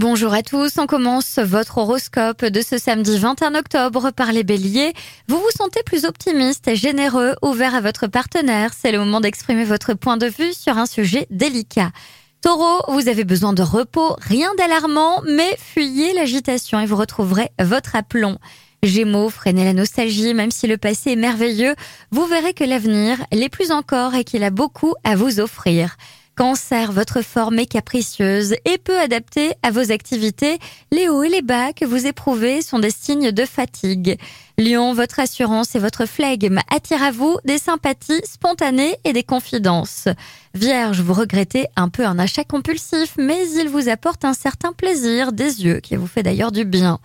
Bonjour à tous, on commence votre horoscope de ce samedi 21 octobre par les béliers. Vous vous sentez plus optimiste, généreux, ouvert à votre partenaire. C'est le moment d'exprimer votre point de vue sur un sujet délicat. Taureau, vous avez besoin de repos, rien d'alarmant, mais fuyez l'agitation et vous retrouverez votre aplomb. Gémeaux, freinez la nostalgie, même si le passé est merveilleux, vous verrez que l'avenir l'est plus encore et qu'il a beaucoup à vous offrir. Cancer, votre forme est capricieuse et peu adaptée à vos activités. Les hauts et les bas que vous éprouvez sont des signes de fatigue. Lion, votre assurance et votre flegme attirent à vous des sympathies spontanées et des confidences. Vierge, vous regrettez un peu un achat compulsif, mais il vous apporte un certain plaisir des yeux qui vous fait d'ailleurs du bien.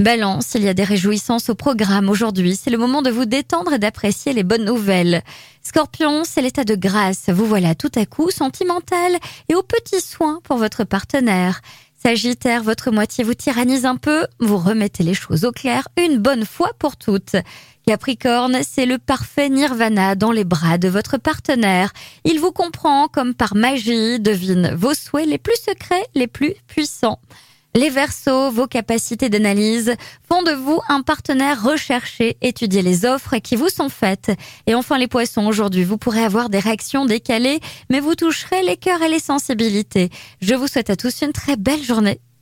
Balance, il y a des réjouissances au programme aujourd'hui. C'est le moment de vous détendre et d'apprécier les bonnes nouvelles. Scorpion, c'est l'état de grâce. Vous voilà tout à coup sentimental et aux petits soins pour votre partenaire. Sagittaire, votre moitié vous tyrannise un peu. Vous remettez les choses au clair une bonne fois pour toutes. Capricorne, c'est le parfait nirvana dans les bras de votre partenaire. Il vous comprend comme par magie, devine vos souhaits les plus secrets, les plus puissants. Les Verseaux, vos capacités d'analyse font de vous un partenaire recherché. Étudiez les offres qui vous sont faites. Et enfin les Poissons, aujourd'hui, vous pourrez avoir des réactions décalées, mais vous toucherez les cœurs et les sensibilités. Je vous souhaite à tous une très belle journée.